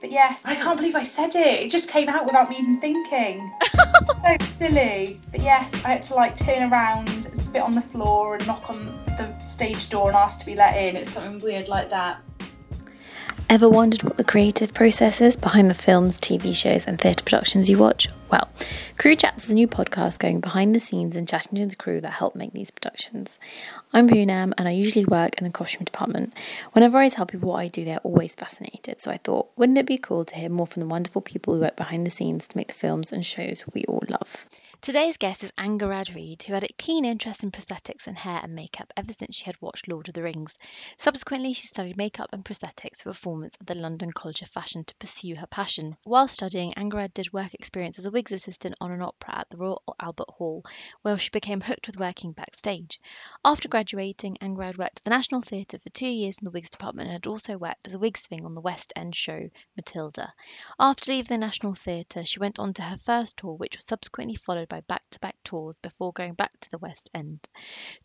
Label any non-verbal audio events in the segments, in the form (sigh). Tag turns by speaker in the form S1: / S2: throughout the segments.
S1: But yes, I can't believe I said it. It just came out without me even thinking. (laughs) so silly. But yes, I had to like turn around, spit on the floor, and knock on the stage door and ask to be let in. It's something weird like that.
S2: Ever wondered what the creative process is behind the films, TV shows, and theatre productions you watch? Well, Crew Chats is a new podcast going behind the scenes and chatting to the crew that help make these productions. I'm Poonam and I usually work in the costume department. Whenever I tell people what I do, they're always fascinated. So I thought, wouldn't it be cool to hear more from the wonderful people who work behind the scenes to make the films and shows we all love?
S3: Today's guest is Angharad Reid, who had a keen interest in prosthetics and hair and makeup ever since she had watched Lord of the Rings. Subsequently, she studied makeup and prosthetics for performance at the London College of Fashion to pursue her passion. While studying, Angharad did work experience as a wigs assistant on an opera at the Royal Albert Hall, where she became hooked with working backstage. After graduating, Angharad worked at the National Theatre for two years in the wigs department and had also worked as a wig swing on the West End show Matilda. After leaving the National Theatre, she went on to her first tour, which was subsequently followed by back to back tours before going back to the West End.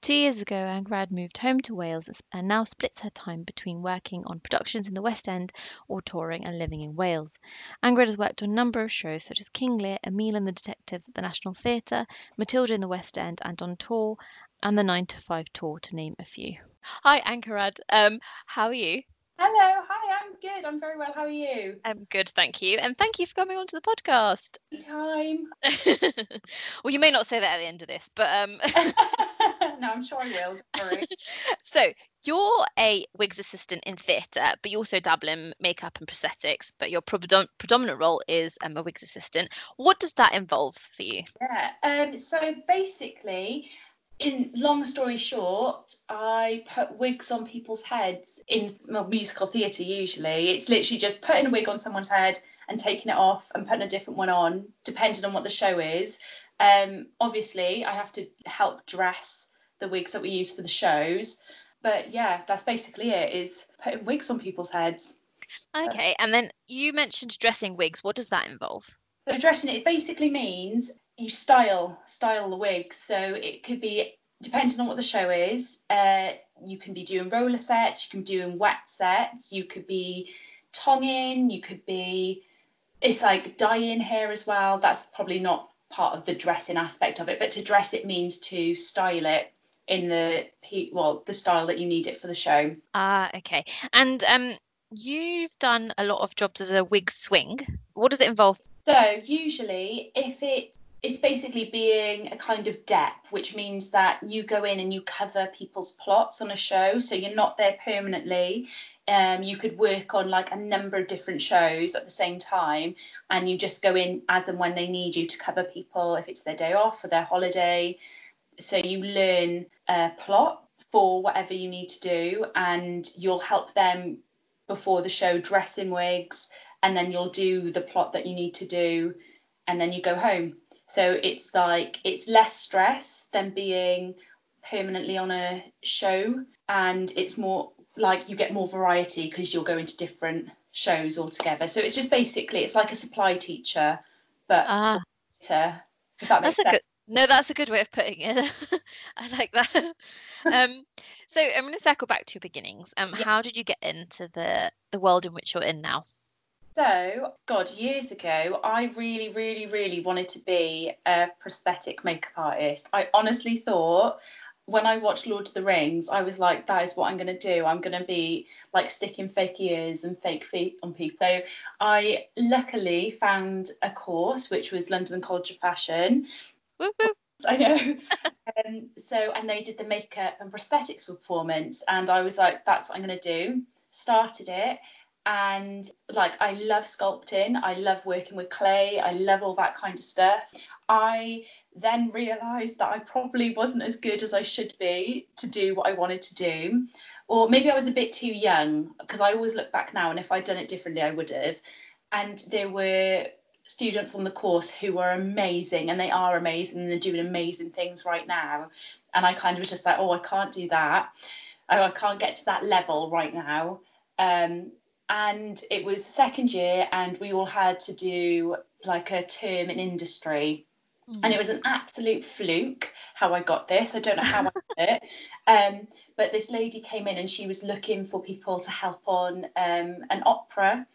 S3: Two years ago, Angharad moved home to Wales and now splits her time between working on productions in the West End or touring and living in Wales. Angharad has worked on a number of shows such as King Lear, Emile and the Detectives at the National Theatre, Matilda in the West End, and on tour, and the 9 to 5 tour, to name a few. Hi, Angharad. Um, how are you?
S1: Hello, hi, I'm good. I'm very well. How are you?
S3: I'm good, thank you. And thank you for coming onto the podcast.
S1: Time. (laughs)
S3: well, you may not say that at the end of this, but um (laughs)
S1: no, I'm sure I will. Sorry. (laughs)
S3: so you're a wigs assistant in theatre, but you also dabble in makeup and prosthetics. But your predom- predominant role is um, a wigs assistant. What does that involve for you?
S1: Yeah. Um. So basically, in long story short, I put wigs on people's heads in musical theatre usually. It's literally just putting a wig on someone's head and taking it off and putting a different one on, depending on what the show is. Um, obviously, I have to help dress the wigs that we use for the shows. But yeah, that's basically it, is putting wigs on people's heads.
S3: Okay, and then you mentioned dressing wigs. What does that involve?
S1: So dressing it basically means you style style the wig. So it could be depending on what the show is. Uh, you can be doing roller sets, you can be doing wet sets, you could be tonging, you could be. It's like dyeing hair as well. That's probably not part of the dressing aspect of it, but to dress it means to style it in the well the style that you need it for the show.
S3: Ah, okay. And um, you've done a lot of jobs as a wig swing. What does it involve?
S1: So usually, if it it's basically being a kind of dep, which means that you go in and you cover people's plots on a show, so you're not there permanently. Um, you could work on like a number of different shows at the same time, and you just go in as and when they need you to cover people if it's their day off or their holiday. So you learn a plot for whatever you need to do, and you'll help them before the show dress in wigs, and then you'll do the plot that you need to do, and then you go home so it's like it's less stress than being permanently on a show, and it's more like you get more variety because you'll go into different shows altogether. So it's just basically it's like a supply teacher, but ah. if that makes sense.
S3: Good, no, that's a good way of putting it. (laughs) I like that. (laughs) um, so I'm going to circle back to your beginnings. Um, yeah. how did you get into the the world in which you're in now?
S1: So, God, years ago, I really, really, really wanted to be a prosthetic makeup artist. I honestly thought when I watched Lord of the Rings, I was like, that is what I'm going to do. I'm going to be like sticking fake ears and fake feet on people. So I luckily found a course which was London College of Fashion. (laughs) I know. um, so, and they did the makeup and prosthetics performance. And I was like, that's what I'm going to do. Started it and like I love sculpting, I love working with clay, I love all that kind of stuff. I then realized that I probably wasn't as good as I should be to do what I wanted to do. Or maybe I was a bit too young because I always look back now and if I'd done it differently, I would have. And there were students on the course who were amazing and they are amazing and they're doing amazing things right now. And I kind of was just like, oh, I can't do that. Oh, I can't get to that level right now. Um, and it was second year and we all had to do like a term in industry mm. and it was an absolute fluke how I got this. I don't know how I (laughs) did it. Um, but this lady came in and she was looking for people to help on um, an opera.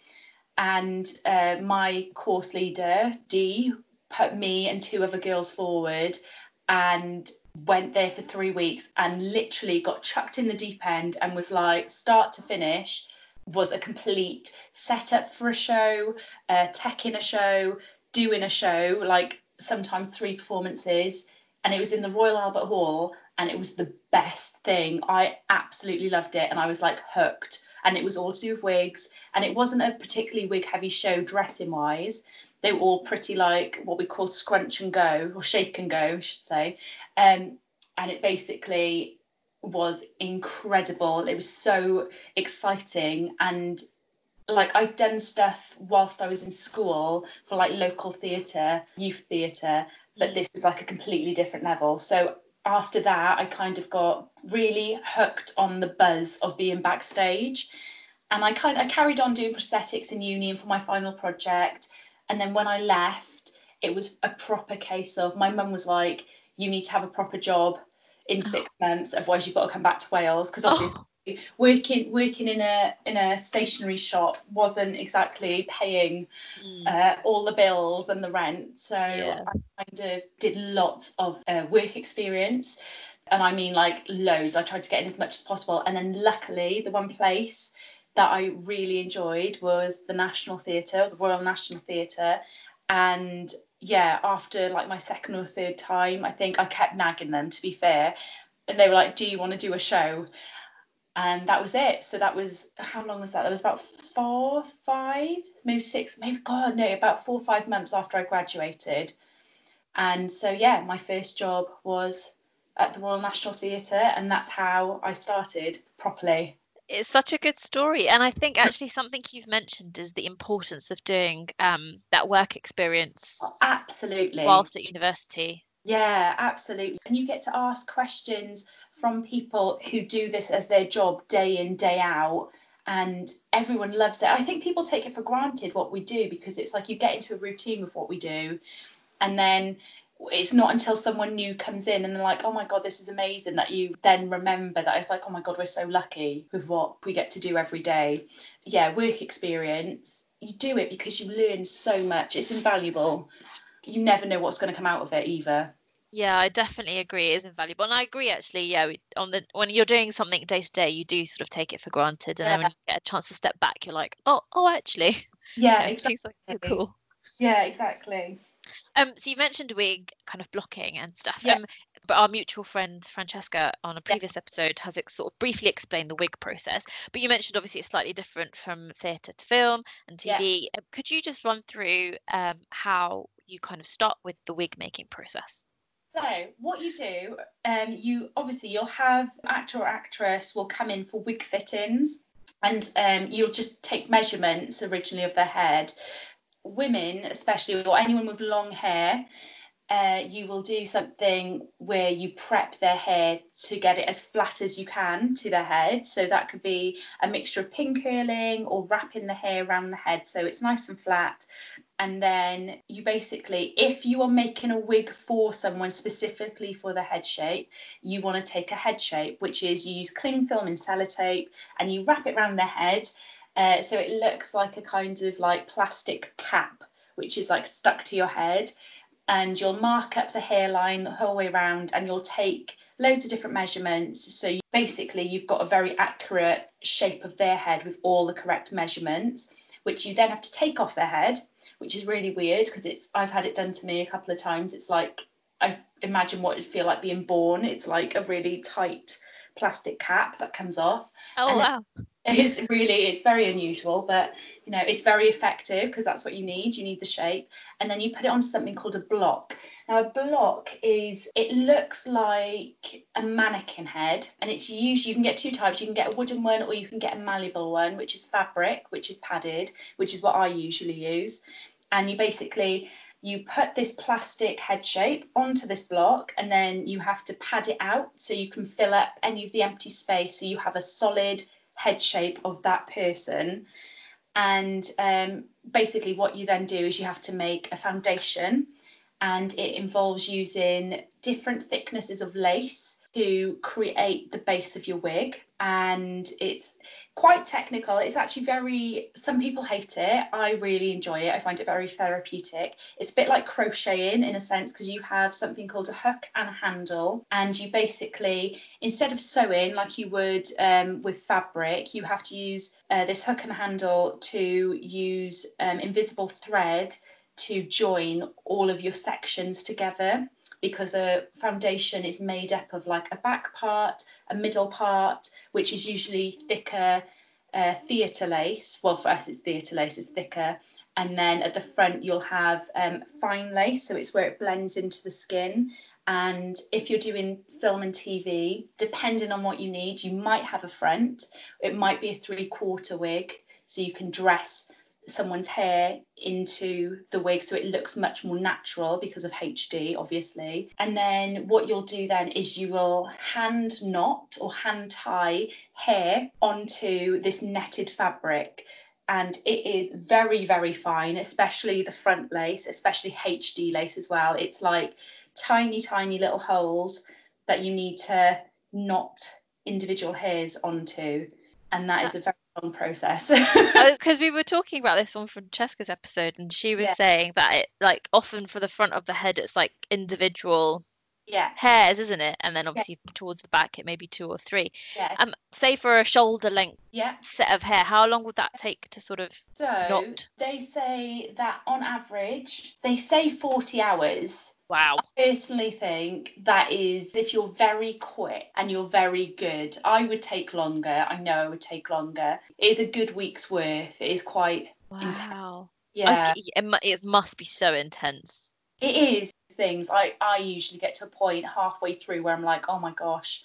S1: and uh, my course leader, Dee, put me and two other girls forward and went there for three weeks and literally got chucked in the deep end and was like, start to finish, was a complete setup for a show, uh, tech in a show, doing a show, like sometimes three performances. And it was in the Royal Albert Hall and it was the best thing. I absolutely loved it and I was like hooked. And it was all to do with wigs. And it wasn't a particularly wig heavy show dressing wise. They were all pretty like what we call scrunch and go or shake and go, I should say. Um, and it basically was incredible. It was so exciting and like I'd done stuff whilst I was in school for like local theatre, youth theatre, but mm. this was like a completely different level. So after that, I kind of got really hooked on the buzz of being backstage. And I kind I carried on doing prosthetics in uni for my final project. And then when I left, it was a proper case of my mum was like, you need to have a proper job in six oh. months, otherwise you've got to come back to Wales because oh. obviously oh. working working in a in a stationery shop wasn't exactly paying mm. uh, all the bills and the rent. So yeah. I kind of did lots of uh, work experience. And I mean like loads. I tried to get in as much as possible. And then luckily the one place that I really enjoyed was the National Theatre, the Royal National Theatre. And yeah, after like my second or third time, I think I kept nagging them to be fair. And they were like, Do you want to do a show? And that was it. So that was how long was that? That was about four, five, maybe six, maybe God, no, about four or five months after I graduated. And so yeah, my first job was at the Royal National Theatre, and that's how I started properly
S3: it's such a good story and i think actually something you've mentioned is the importance of doing um, that work experience
S1: oh, absolutely.
S3: whilst at university.
S1: Yeah absolutely. And you get to ask questions from people who do this as their job day in day out and everyone loves it. I think people take it for granted what we do because it's like you get into a routine with what we do and then it's not until someone new comes in and they're like, oh my God, this is amazing that you then remember that it's like, oh my God, we're so lucky with what we get to do every day. Yeah, work experience, you do it because you learn so much. It's invaluable. You never know what's going to come out of it either.
S3: Yeah, I definitely agree. It is invaluable, and I agree actually. Yeah, on the when you're doing something day to day, you do sort of take it for granted, and yeah. then when you get a chance to step back, you're like, oh, oh, actually,
S1: yeah, (laughs) exactly.
S3: Like so cool.
S1: Yeah, exactly.
S3: Um, so you mentioned wig kind of blocking and stuff.
S1: Yeah.
S3: Um, but our mutual friend Francesca on a previous yeah. episode has it sort of briefly explained the wig process. But you mentioned obviously it's slightly different from theatre to film and TV. Yes. Um, could you just run through um, how you kind of start with the wig making process?
S1: So what you do, um, you obviously you'll have actor or actress will come in for wig fittings, and um, you'll just take measurements originally of their head women, especially, or anyone with long hair, uh, you will do something where you prep their hair to get it as flat as you can to their head. So that could be a mixture of pin curling or wrapping the hair around the head so it's nice and flat. And then you basically, if you are making a wig for someone specifically for the head shape, you want to take a head shape, which is you use cling film and sellotape and you wrap it around their head uh, so it looks like a kind of like plastic cap, which is like stuck to your head. And you'll mark up the hairline the whole way around and you'll take loads of different measurements. So you, basically, you've got a very accurate shape of their head with all the correct measurements, which you then have to take off their head, which is really weird because it's I've had it done to me a couple of times. It's like I imagine what it'd feel like being born. It's like a really tight plastic cap that comes off.
S3: Oh and wow.
S1: It's really it's very unusual, but you know it's very effective because that's what you need. You need the shape, and then you put it onto something called a block. Now a block is it looks like a mannequin head, and it's used. You can get two types. You can get a wooden one, or you can get a malleable one, which is fabric, which is padded, which is what I usually use. And you basically you put this plastic head shape onto this block and then you have to pad it out so you can fill up any of the empty space so you have a solid head shape of that person. And um, basically what you then do is you have to make a foundation and it involves using different thicknesses of lace to create the base of your wig and it's quite technical. It's actually very some people hate it. I really enjoy it. I find it very therapeutic. It's a bit like crocheting in a sense because you have something called a hook and a handle and you basically instead of sewing like you would um, with fabric you have to use uh, this hook and handle to use um, invisible thread to join all of your sections together because a foundation is made up of like a back part, a middle part, which is usually thicker uh, theatre lace. Well, for us, it's theatre lace, it's thicker. And then at the front, you'll have um, fine lace, so it's where it blends into the skin. And if you're doing film and TV, depending on what you need, you might have a front. It might be a three quarter wig, so you can dress someone's hair into the wig so it looks much more natural because of HD, obviously. And then what you'll do then is you will hand knot or hand tie hair onto this netted fabric. And it is very, very fine, especially the front lace, especially HD lace as well. It's like tiny, tiny little holes that you need to knot individual hairs onto. And that is a very long process. (laughs)
S3: Because we were talking about this on Francesca's episode, and she was
S1: Yeah.
S3: saying that it, like often for the front of the head, it's like individual
S1: yeah,
S3: hairs, isn't it? And then obviously towards the back, it may be two or three.
S1: yeah,
S3: Um, say for a shoulder length
S1: yeah.
S3: set of hair, how long would that take to sort of?
S1: So
S3: Not-
S1: they say that on average, they say 40 hours.
S3: Wow.
S1: I personally think that is if you're very quick and you're very good. I would take longer. I know it would take longer. It is a good week's worth. It is quite
S3: Wow. I was
S1: yeah.
S3: it must be so intense.
S1: It is things. I I usually get to a point halfway through where I'm like, oh my gosh,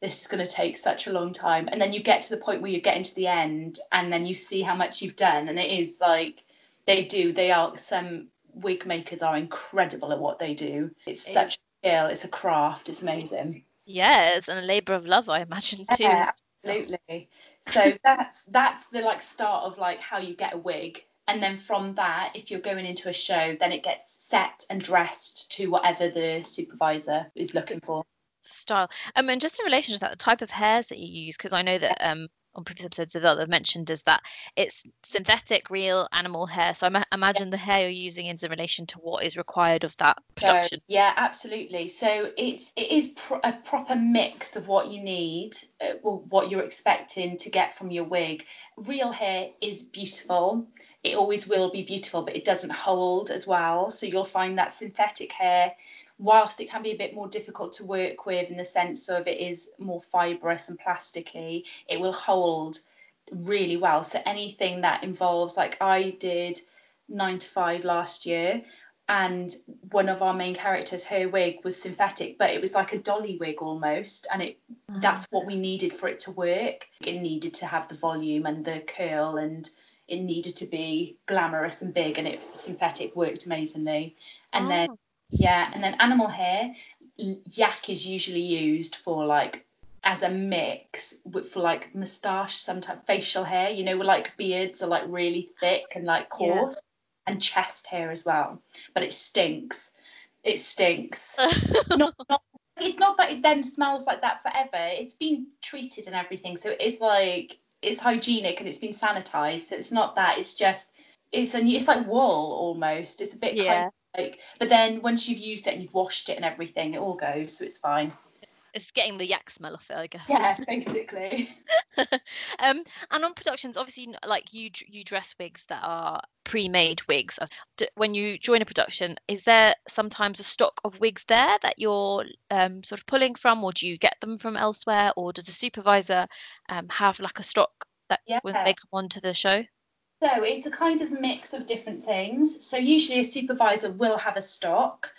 S1: this is going to take such a long time. And then you get to the point where you're getting to the end, and then you see how much you've done, and it is like they do. They are some wig makers are incredible at what they do. It's
S3: Yeah.
S1: such a skill. It's a craft. It's amazing.
S3: Yes, and a labour of love, I imagine too.
S1: Yeah, absolutely. So (laughs) that's that's the like start of like how you get a wig. And then from that, if you're going into a show, then it gets set and dressed to whatever the supervisor is looking for.
S3: style. Um, and just in relation to that, the type of hairs that you use, because I know that um on previous episodes of that they've mentioned is that it's synthetic, real animal hair. So I ma- imagine the hair you're using is in relation to what is required of that
S1: So,
S3: production.
S1: yeah, absolutely. So it's it is pro- a proper mix of what you need, uh, what you're expecting to get from your wig. Real hair is beautiful. It always will be beautiful, but it doesn't hold as well. So you'll find that synthetic hair, whilst it can be a bit more difficult to work with in the sense of it is more fibrous and plasticky, it will hold really well. So anything that involves, like I did nine to five last year, and one of our main characters, her wig was synthetic, but it was like a dolly wig almost, and it mm-hmm. that's what we needed for it to work. It needed to have the volume and the curl, and it needed to be glamorous and big, and it synthetic worked amazingly. And then
S3: Oh.
S1: Yeah, and then animal hair, yak is usually used for like as a mix with, for like moustache, sometimes facial hair. You know, like beards are like really thick and like
S3: Yeah.
S1: coarse, and chest hair as well. But it stinks. It stinks. (laughs) not, not, it's not that it then smells like that forever. It's been treated and everything, so it's like it's hygienic and it's been sanitized. So it's not that. It's just it's a it's like wool almost. It's a bit kind
S3: Yeah.
S1: of like, but then once you've used it and you've washed it and everything, it all goes, so it's fine.
S3: It's getting the yak smell off it, I guess.
S1: Yeah, (laughs) basically. (laughs)
S3: um, and on productions, obviously, like you you dress wigs that are pre-made wigs. Uh, When you join a production, is there sometimes a stock of wigs there that you're um, sort of pulling from, or do you get them from elsewhere, or does the supervisor um, have like a stock that when they come onto the show?
S1: So it's a kind of mix of different things. So usually a supervisor will have a stock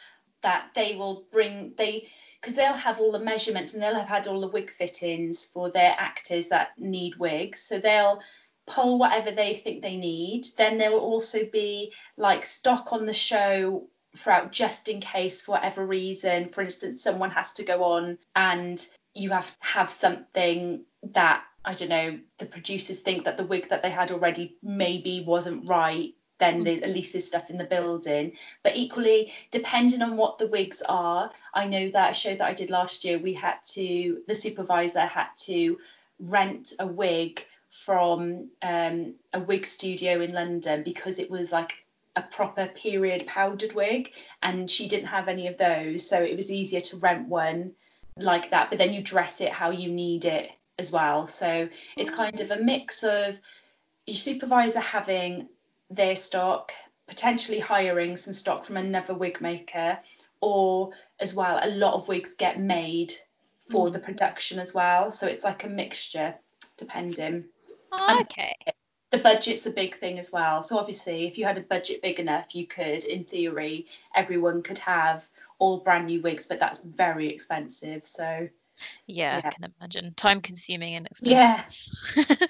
S1: that they will bring they because they'll have all the measurements and they'll have had all the wig fittings for their actors that need wigs. So they'll pull whatever they think they need. Then there will also be like stock on the show throughout just in case for whatever reason. For instance, someone has to go on and you have to have something that I don't know, the producers think that the wig that they had already maybe wasn't right then the, at least there's stuff in the building. But equally, depending on what the wigs are, I know that a show that I did last year, we had to, the supervisor had to rent a wig from um, a wig studio in London because it was like a proper period powdered wig and she didn't have any of those. So it was easier to rent one like that but then you dress it how you need it as well so it's mm. kind of a mix of your supervisor having their stock potentially hiring some stock from another wig maker or as well a lot of wigs get made for the mm. production as well so it's like a mixture depending
S3: Oh, okay.
S1: the budget's a big thing as well. So obviously, if you had a budget big enough, you could, in theory, everyone could have all brand new wigs, but that's very expensive. So
S3: Yeah, I can imagine. Time consuming and expensive.
S1: yeah, (laughs)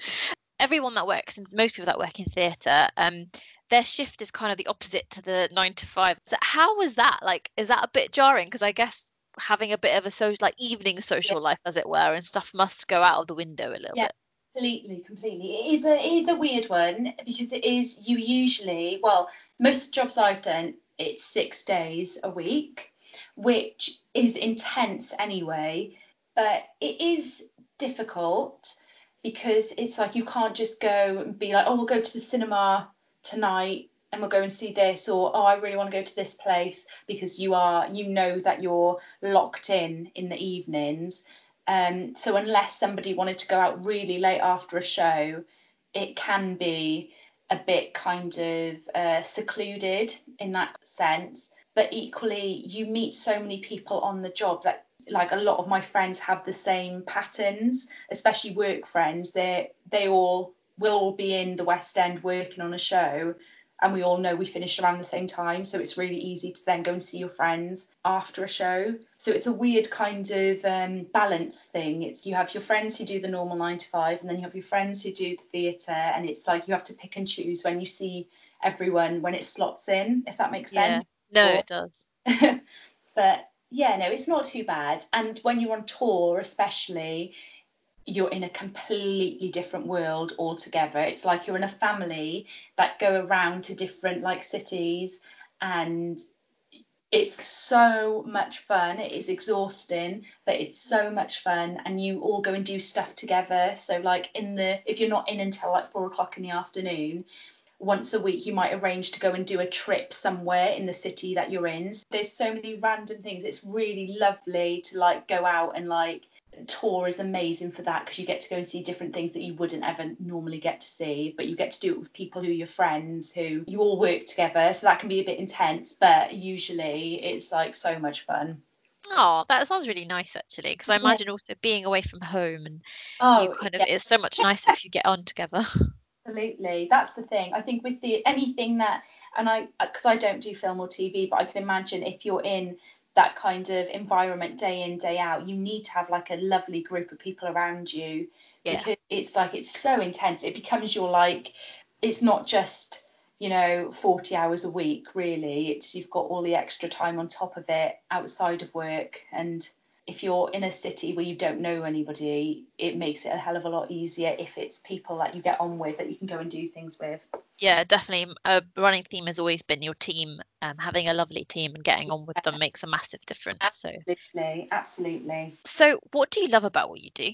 S3: Everyone that works and most people that work in theatre, um, their shift is kind of the opposite to the nine to five. So how was that? Like, is that a bit jarring? Because I guess having a bit of a social like evening social life as it were and stuff must go out of the window a little
S1: Yeah.
S3: bit.
S1: completely, completely. It is a it is a weird one because it is you usually well most jobs I've done it's six days a week, which is intense anyway, but it is difficult because it's like you can't just go and be like, oh, we'll go to the cinema tonight and we'll go and see this, or oh, I really want to go to this place because you are, you know that you're locked in in the evenings. Um, so unless somebody wanted to go out really late after a show, it can be a bit kind of uh, secluded in that sense. But equally, you meet so many people on the job that like a lot of my friends have the same patterns, especially work friends. They they all will all be in the West End working on a show, and we all know we finish around the same time. So it's really easy to then go and see your friends after a show. So it's a weird kind of um, balance thing. It's you have your friends who do the normal nine to five, and then you have your friends who do the theatre, and it's like you have to pick and choose when you see everyone when it slots in, if that makes
S3: Yeah.
S1: sense.
S3: No,
S1: Or-
S3: it does. (laughs)
S1: but yeah, no, it's not too bad. And when you're on tour, especially, you're in a completely different world altogether. It's like you're in a family that go around to different like cities and it's so much fun. It is exhausting, but it's so much fun, and you all go and do stuff together. So, like in the if you're not in until like four o'clock in the afternoon, once a week you might arrange to go and do a trip somewhere in the city that you're in. There's so many random things. It's really lovely to like go out and like tour is amazing for that because you get to go and see different things that you wouldn't ever normally get to see but you get to do it with people who are your friends who you all work together so that can be a bit intense but usually it's like so much fun
S3: Oh, that sounds really nice actually, because I
S1: Yeah.
S3: imagine also being away from home and
S1: oh
S3: you kind of
S1: yeah.
S3: it's so much nicer if you get on together. (laughs)
S1: Absolutely, that's the thing. I think with the anything that, and I, uh, because I don't do film or TV, but I can imagine if you're in that kind of environment day in day out, you need to have like a lovely group of people around you
S3: Yeah.
S1: because it's like it's so intense. It becomes your like, it's not just you know 40 hours a week really. It's you've got all the extra time on top of it outside of work and if you're in a city where you don't know anybody, it makes it a hell of a lot easier if it's people that you get on with that you can go and do things with.
S3: Yeah, definitely. A running theme has always been your team. Um, having a lovely team and getting on with them makes a massive difference. So,
S1: Absolutely, absolutely.
S3: so what do you love about what you do?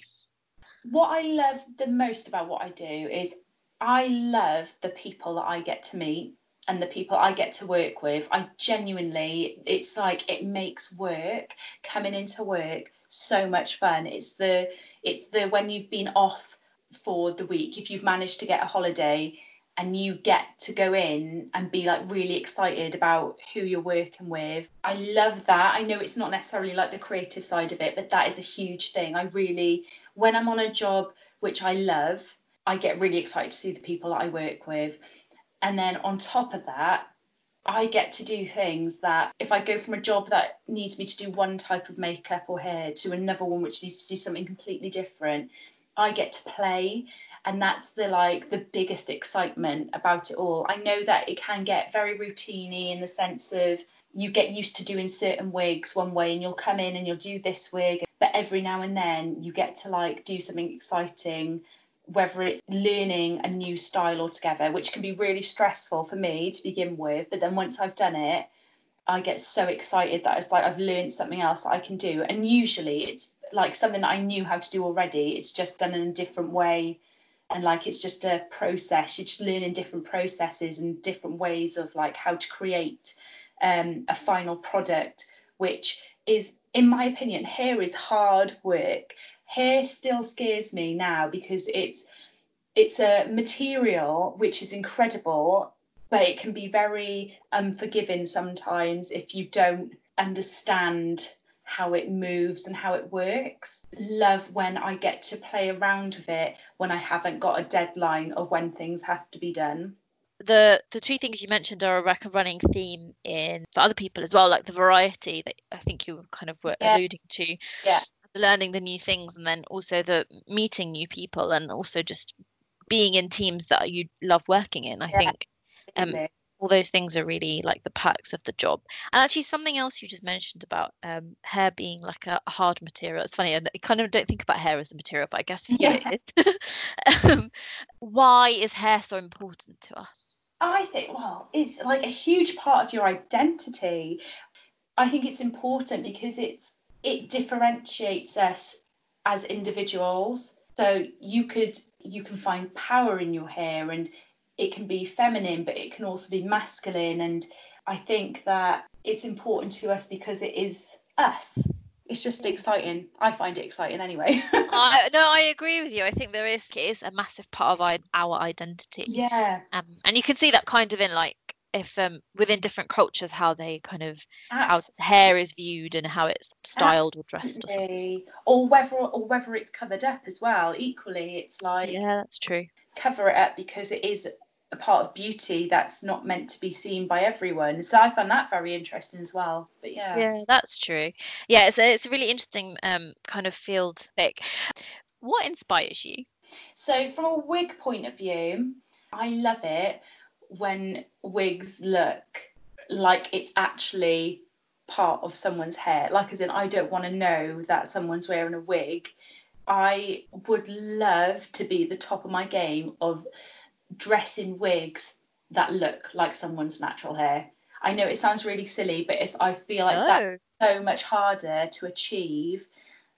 S1: What I love the most about what I do is I love the people that I get to meet and the people I get to work with. I genuinely, it's like it makes work coming into work so much fun. It's the it's the when you've been off for the week, if you've managed to get a holiday and you get to go in and be like really excited about who you're working with. I love that. I know it's not necessarily like the creative side of it, but that is a huge thing. I really, when I'm on a job which I love, I get really excited to see the people that I work with. And then on top of that, I get to do things that if I go from a job that needs me to do one type of makeup or hair to another one which needs to do something completely different, I get to play and that's the like the biggest excitement about it all. I know that it can get very routiney in the sense of you get used to doing certain wigs one way and you'll come in and you'll do this wig, but every now and then you get to like do something exciting whether it's learning a new style altogether, which can be really stressful for me to begin with. But then once I've done it, I get so excited that it's like I've learned something else that I can do. And usually it's like something that I knew how to do already. It's just done in a different way. And like it's just a process. You're just learning different processes and different ways of like how to create um, a final product, which is, in my opinion, hair is hard work. Hair still scares me now because it's it's a material which is incredible but it can be very unforgiving sometimes if you don't understand how it moves and how it works. Love when I get to play around with it when I haven't got a deadline of when things have to be done.
S3: The the two things you mentioned are like a running theme in for other people as well, like the variety that I think you were kind of were
S1: Yeah.
S3: alluding to.
S1: Yeah.
S3: Learning the new things and then also the meeting new people and also just being in teams that you love working in. I
S1: Yeah.
S3: think um, all those things are really like the perks of the job. And actually, something else you just mentioned about um, hair being like a hard material. It's funny, I kind of don't think about hair as a material, but I guess you (laughs) (laughs) it is. um, why is hair so important to us?
S1: I think, well, it's like a huge part of your identity. I think it's important because it's it differentiates us as individuals. So you could you can find power in your hair and it can be feminine, but it can also be masculine. And I think that it's important to us because it is us. It's just exciting. I find it exciting anyway. (laughs)
S3: I, no, I agree with you. I think there is it is a massive part of our, our identity.
S1: yeah,
S3: Um, and you can see that kind of in like if um within different cultures how they kind of how hair is viewed and how it's styled or dressed or
S1: Or whether or whether it's covered up as well. Equally, it's like
S3: Yeah, that's true.
S1: cover it up because it is a part of beauty that's not meant to be seen by everyone. So I found that very interesting as well. But yeah.
S3: Yeah, that's true. Yeah, it's a, it's a really interesting um kind of field. Like, what inspires you?
S1: So from a wig point of view, I love it when wigs look like it's actually part of someone's hair. Like as in I don't want to know that someone's wearing a wig. I would love to be the top of my game of dressing wigs that look like someone's natural hair. I know it sounds really silly, but it's I feel like that
S3: Oh,
S1: so much harder to achieve.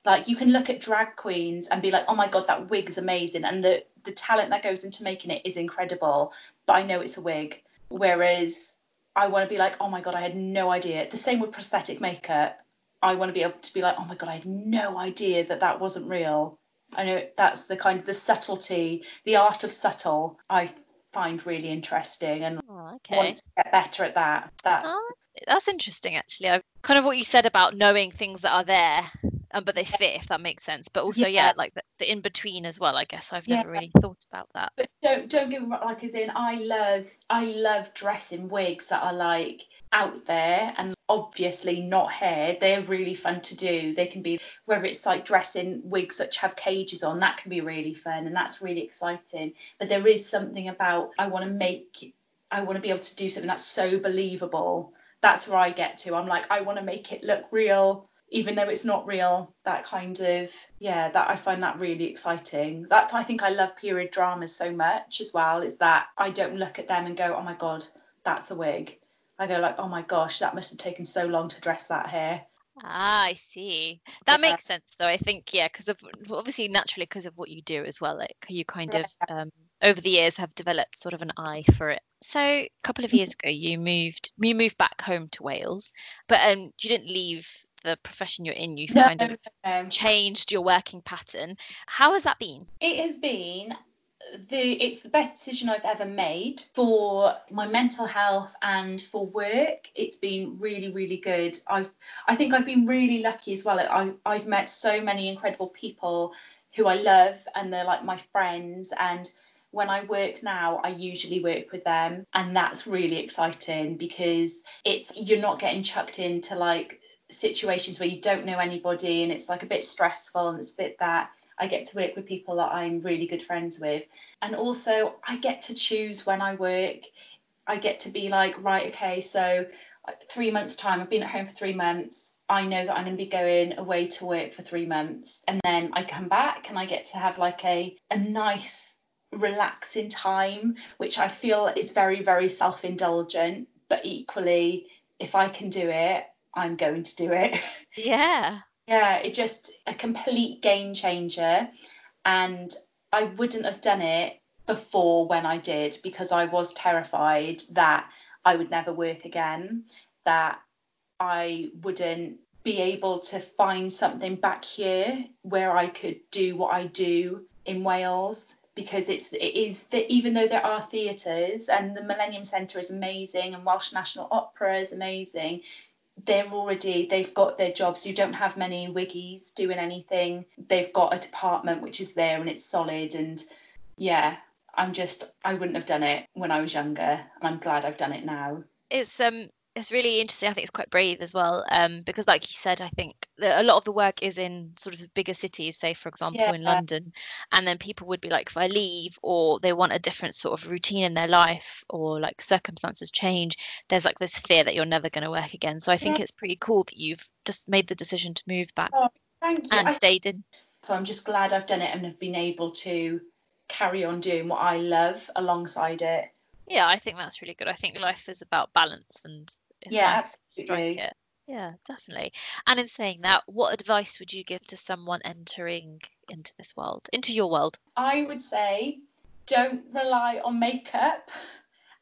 S1: Like you can look at drag queens and be like, oh my god, that wig is amazing, and the the talent that goes into making it is incredible. But I know it's a wig. Whereas I want to be like, oh my god, I had no idea. The same with prosthetic makeup. I want to be able to be like, oh my god, I had no idea that that wasn't real. I know that's the kind of the subtlety, the art of subtle. I find really interesting and
S3: oh, okay.
S1: want to get better at that. That's
S3: Oh, that's interesting, actually. I kind of what you said about knowing things that are there, um, but they fit, if that makes sense. But also, yeah,
S1: Yeah.
S3: like the, the in between as well. I guess I've
S1: Yeah.
S3: never really thought about that.
S1: But don't don't get me wrong, like as in I love I love dressing wigs that are like out there and obviously not hair. They're really fun to do. They can be whether it's like dressing wigs that have cages on, that can be really fun and that's really exciting. But there is something about I want to make I want to be able to do something that's so believable. That's where I get to. I'm like I want to make it look real even though it's not real that kind of yeah that i find that really exciting that's why i think i love period dramas so much as well is that i don't look at them and go oh my god that's a wig i go like oh my gosh that must have taken so long to dress that hair
S3: Ah, I see. That
S1: Yeah.
S3: makes sense, though. I think, yeah, because of obviously naturally because of what you do as well. Like you kind of um, over the years have developed sort of an eye for it. So a couple of years ago, you moved you moved back home to Wales, but um, you didn't leave the profession you're in. You kind of
S1: no.
S3: changed your working pattern. How has that been?
S1: it has been the it's the best decision I've ever made for my mental health and for work. It's been really really good. I've I think I've been really lucky as well. I I've met so many incredible people who I love and they're like my friends and when I work now, I usually work with them, and that's really exciting because it's you're not getting chucked into like situations where you don't know anybody and it's like a bit stressful and it's a bit that I get to work with people that I'm really good friends with. And also, I get to choose when I work. I get to be like, right, okay, so uh, three months' time, I've been at home for three months. I know that I'm going to be going away to work for three months and then I come back and I get to have like a, a nice, relaxing time, which I feel is very, very self indulgent. But equally, if I can do it, I'm going to do it.
S3: Yeah. (laughs)
S1: Yeah, it just a complete game changer. And I wouldn't have done it before when I did because I was terrified that I would never work again, that I wouldn't be able to find something back here where I could do what I do in Wales because it's it is that even though there are theatres and the Millennium Centre is amazing and Welsh National Opera is amazing, they're already they've got their jobs. You don't have many wiggies doing anything. They've got a department which is there and it's solid and yeah, I'm just I wouldn't have done it when I was younger and I'm glad I've done it now.
S3: It's um it's really interesting. I think it's quite brave as well, um, because like you said, I think a lot of the work is in sort of bigger cities, say for example
S1: Yeah.
S3: in London, and then people would be like, if I leave, or they want a different sort of routine in their life, or like circumstances change, there's like this fear that you're never going to work again. So I think
S1: Yeah.
S3: it's pretty cool that you've just made the decision to move back
S1: Oh, Thank you.
S3: and
S1: I-
S3: stayed in.
S1: so I'm just glad I've done it and have been able to carry on doing what I love alongside it.
S3: Yeah, I think that's really good. I think life is about balance, and
S1: yeah, absolutely.
S3: it. Yeah, definitely. And in saying that, what advice would you give to someone entering into this world, into your world?
S1: I would say don't rely on makeup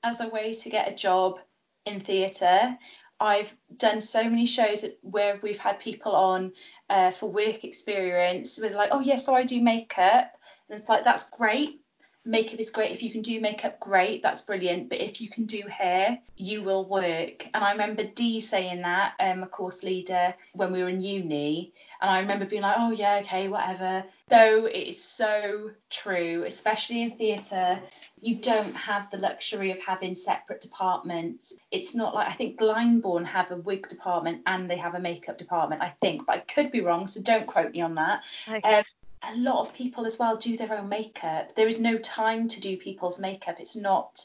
S1: as a way to get a job in theatre. I've done so many shows where we've had people on uh, for work experience with like, oh yeah, so I do makeup, and it's like that's great. Makeup is great if you can do makeup, great, that's brilliant. But if you can do hair, you will work. And I remember Dee saying that, um, a course leader, when we were in uni, and I remember being like, oh yeah, okay, whatever. So it is so true, especially in theatre. You don't have the luxury of having separate departments. It's not like I think Glyndebourne have a wig department and they have a makeup department, I think, but I could be wrong, so don't quote me on that. Um, a lot of people as well do their own makeup. There is no time to do people's makeup. It's not.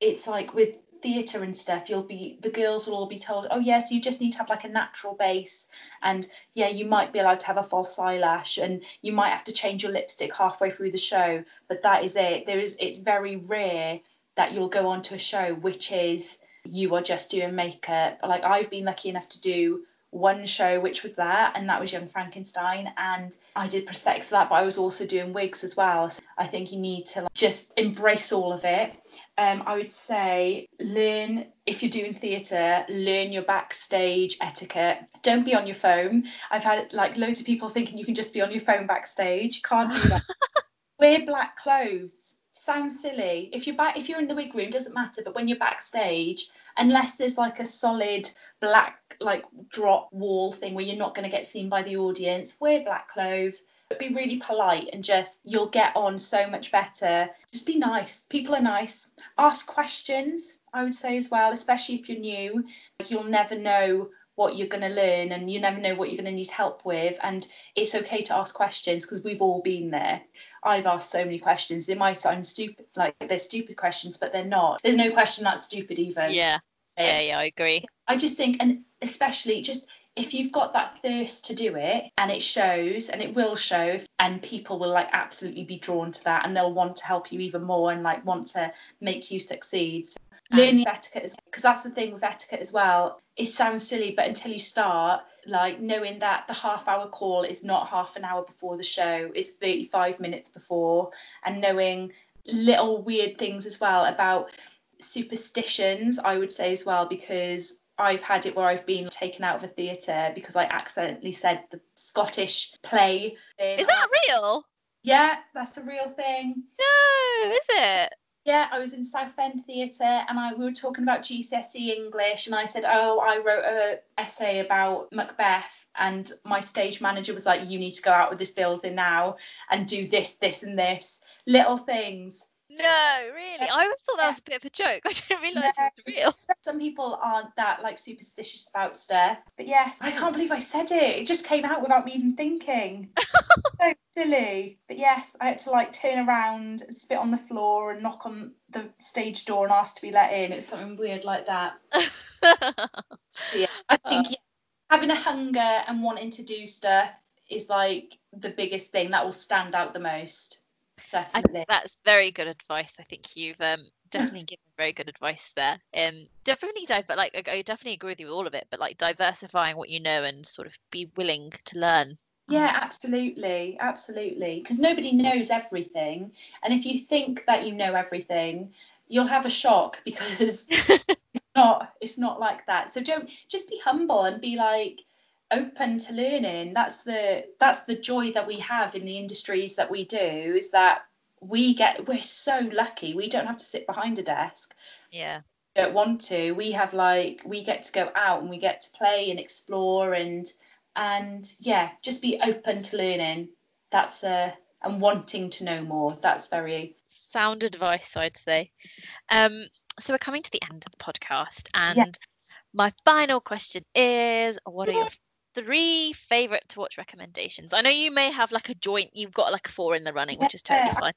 S1: It's like with theatre and stuff. You'll be the girls will all be told, oh yes, you just need to have like a natural base, and yeah, you might be allowed to have a false eyelash, and you might have to change your lipstick halfway through the show, but that is it. There is. It's very rare that you'll go on to a show which is you are just doing makeup. Like I've been lucky enough to do one show which was that and that was Young Frankenstein and I did prosthetics for that but I was also doing wigs as well. So I think you need to like, just embrace all of it. Um, I would say learn if you're doing theatre learn your backstage etiquette. Don't be on your phone. I've had like loads of people thinking you can just be on your phone backstage. You can't do that. (laughs) Wear black clothes sounds silly. If you're back if you're in the wig room doesn't matter but when you're backstage unless there's like a solid black like drop wall thing where you're not going to get seen by the audience wear black clothes. But be really polite and just you'll get on so much better. Just be nice. People are nice. Ask questions i would say as well especially if you're new. You'll never know what you're going to learn and you never know what you're going to need help with and it's okay to ask questions because we've all been there i've asked so many questions they might sound stupid like they're stupid questions but they're not there's no question that's stupid even
S3: Yeah, yeah, yeah, I agree.
S1: I just think, and especially just if you've got that thirst to do it and it shows and it will show, and people will like absolutely be drawn to that and they'll want to help you even more and like want to make you succeed. So Learning etiquette, because that's the thing with etiquette as well. It sounds silly, but until you start, like knowing that the half hour call is not half an hour before the show, it's 35 minutes before, and knowing little weird things as well about superstitions, I would say as well, because I've had it where I've been taken out of a theatre because I accidentally said the Scottish play. thing.
S3: Is that real?
S1: Yeah, that's a real thing.
S3: No, is it?
S1: Yeah, I was in Southend Theatre and I we were talking about GCSE English and I said, "Oh, I wrote a essay about Macbeth." And my stage manager was like, "You need to go out of this building now and do this, this, and this." Little things.
S3: No, really. I always thought that was a bit of a joke. (laughs) I didn't realise it was real.
S1: Some people aren't that like superstitious about stuff, but yes, I can't believe I said it. It just came out without me even thinking. (laughs) so silly. But yes, I had to like turn around, spit on the floor, and knock on the stage door and ask to be let in. It's something weird like that. (laughs) Yeah, I think yeah, having a hunger and wanting to do stuff is like the biggest thing that will stand out the most. Definitely.
S3: that's very good advice. I think you've um, definitely given very good advice there. Um, definitely, but like I definitely agree with you with all of it. But like diversifying what you know and sort of be willing to learn.
S1: Yeah, absolutely, absolutely. Because nobody knows everything, and if you think that you know everything, you'll have a shock because (laughs) it's not it's not like that. So don't just be humble and be like open to learning. That's the that's the joy that we have in the industries that we do is that we get we're so lucky. We don't have to sit behind a desk.
S3: Yeah.
S1: Don't want to. We have like we get to go out and we get to play and explore and and yeah just be open to learning. That's a and wanting to know more. That's very
S3: sound advice i'd say. Um so we're coming to the end of the podcast and yeah. my final question is what are your three favorite to watch recommendations. I know you may have like a joint, you've got like a four in the running, which is totally fine.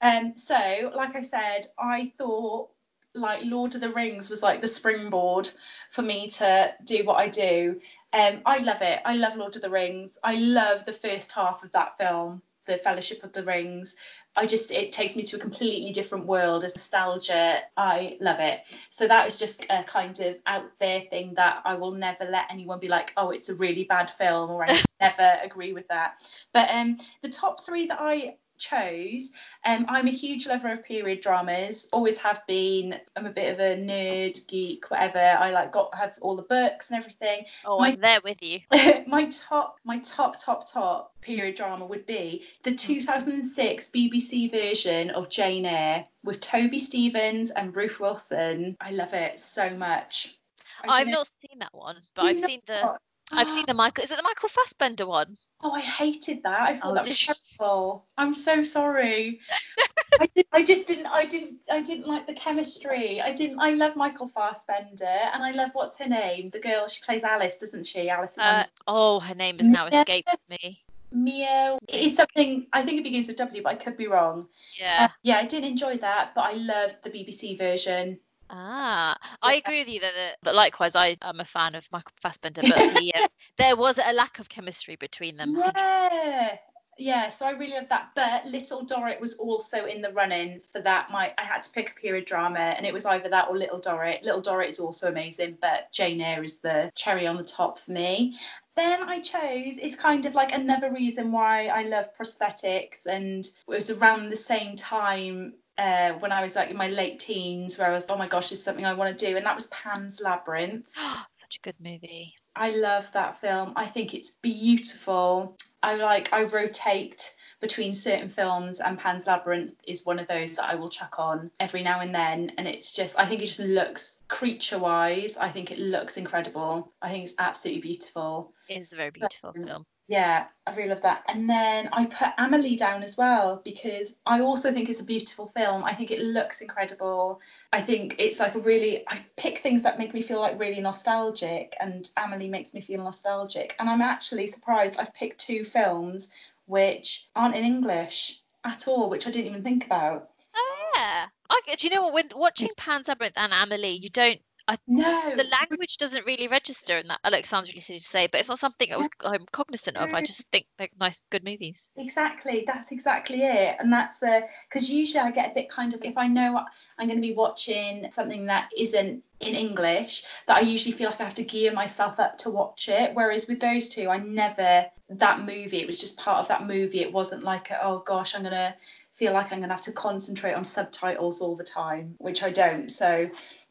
S1: Um, so, like I said, I thought like Lord of the Rings was like the springboard for me to do what I do. Um, I love it. I love Lord of the Rings. I love the first half of that film, The Fellowship of the Rings. I just it takes me to a completely different world as nostalgia. I love it. So that is just a kind of out there thing that I will never let anyone be like, oh, it's a really bad film, or I (laughs) never agree with that. But um, the top three that I chose. Um, I'm a huge lover of period dramas, always have been. I'm a bit of a nerd, geek, whatever. I like got have all the books and everything.
S3: Oh, my, I'm there with you. (laughs)
S1: my top, my top, top, top period drama would be the 2006 BBC version of Jane Eyre with Toby Stephens and Ruth Wilson. I love it so much.
S3: I've not seen that one, but I've seen the I've seen the (gasps) Michael. Is it the Michael Fassbender one?
S1: Oh, I hated that. I thought oh, that was (laughs) terrible. I'm so sorry. (laughs) I, did, I just didn't. I didn't. I didn't like the chemistry. I didn't. I love Michael Fassbender, and I love what's her name? The girl she plays Alice, doesn't she? Alice.
S3: Uh, oh, her name has now escaped me.
S1: Mia it's something I think it begins with W, but I could be wrong.
S3: Yeah. Uh,
S1: yeah, I did enjoy that, but I loved the BBC version.
S3: Ah, I agree with you that, but likewise, I am a fan of Michael Fassbender, but (laughs) the, uh, there was a lack of chemistry between them.
S1: Yeah, yeah. So I really love that. But Little Dorrit was also in the running for that. My I had to pick a period drama, and it was either that or Little Dorrit. Little Dorrit is also amazing, but Jane Eyre is the cherry on the top for me then I chose it's kind of like another reason why I love prosthetics and it was around the same time uh, when I was like in my late teens, where I was, oh my gosh, this is something I want to do, and that was Pan's Labyrinth. (gasps)
S3: Such a good movie.
S1: I love that film. I think it's beautiful. I like. I rotate between certain films, and Pan's Labyrinth is one of those that I will chuck on every now and then. And it's just, I think it just looks creature wise. I think it looks incredible. I think it's absolutely beautiful.
S3: It is a very beautiful film.
S1: Yeah, I really love that. And then I put Amelie down as well because I also think it's a beautiful film. I think it looks incredible. I think it's like a really, I pick things that make me feel like really nostalgic, and Amelie makes me feel nostalgic. And I'm actually surprised I've picked two films which aren't in English at all, which I didn't even think about.
S3: Oh, yeah. I, do you know what? When watching Pan's Labyrinth and Amelie, you don't I,
S1: no.
S3: The language doesn't really register in that. It sounds really silly to say, but it's not something I was, I'm cognizant of. I just think they're nice, good movies.
S1: Exactly. That's exactly it. And that's because uh, usually I get a bit kind of, if I know I'm going to be watching something that isn't in English, that I usually feel like I have to gear myself up to watch it. Whereas with those two, I never, that movie, it was just part of that movie. It wasn't like, oh gosh, I'm going to feel like I'm going to have to concentrate on subtitles all the time, which I don't. So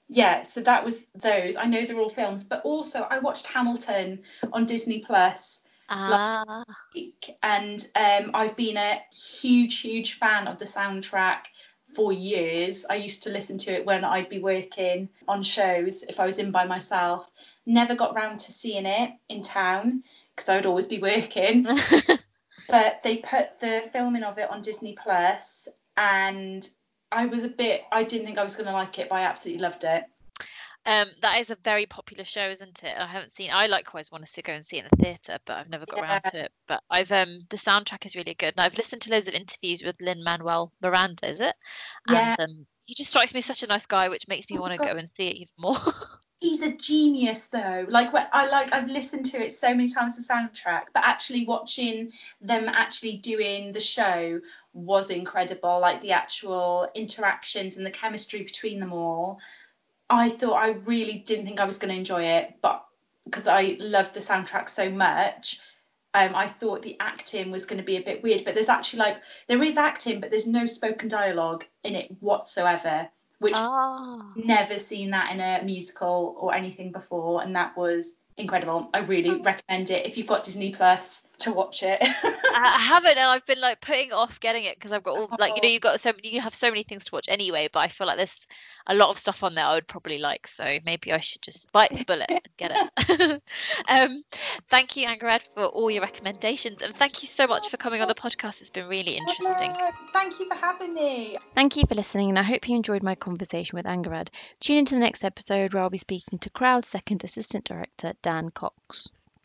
S1: yeah, so that was those. I know they're all films, but also I watched Hamilton on Disney Plus.
S3: Ah.
S1: Week, and um, I've been a huge, huge fan of the soundtrack for years. I used to listen to it when I'd be working on shows if I was in by myself. Never got round to seeing it in town because I would always be working. (laughs) but they put the filming of it on Disney Plus and I was a bit. I didn't think I was going to like it, but I absolutely loved it.
S3: Um, that is a very popular show, isn't it? I haven't seen. I likewise wanted to go and see it in the theatre, but I've never got yeah. around to it. But I've um the soundtrack is really good, and I've listened to loads of interviews with Lin Manuel Miranda. Is it?
S1: Yeah.
S3: And, um, he just strikes me as such a nice guy, which makes me oh want to go and see it even more. (laughs)
S1: he's a genius though. Like when i like i've listened to it so many times the soundtrack but actually watching them actually doing the show was incredible. Like the actual interactions and the chemistry between them all. I thought i really didn't think i was going to enjoy it but because i loved the soundtrack so much um, I thought the acting was going to be a bit weird, but there's actually like there is acting, but there's no spoken dialogue in it whatsoever which oh. never seen that in a musical or anything before, and that was incredible. I really recommend it if you've got Disney Plus to watch it. (laughs)
S3: I haven't, and I've been like putting off getting it because I've got all like you know oh. you've got so you have so many things to watch anyway. But I feel like there's a lot of stuff on there I would probably like, so maybe I should just bite the bullet and get it. (laughs) um, thank you, Angharad, for all your recommendations, and thank you so much for coming on the podcast. It's been really interesting.
S1: Thank you for having me.
S3: Thank you for listening, and I hope you enjoyed my conversation with Angharad. Tune into the next episode where I'll be speaking to Crowd Second Assistant Director Dan Cox.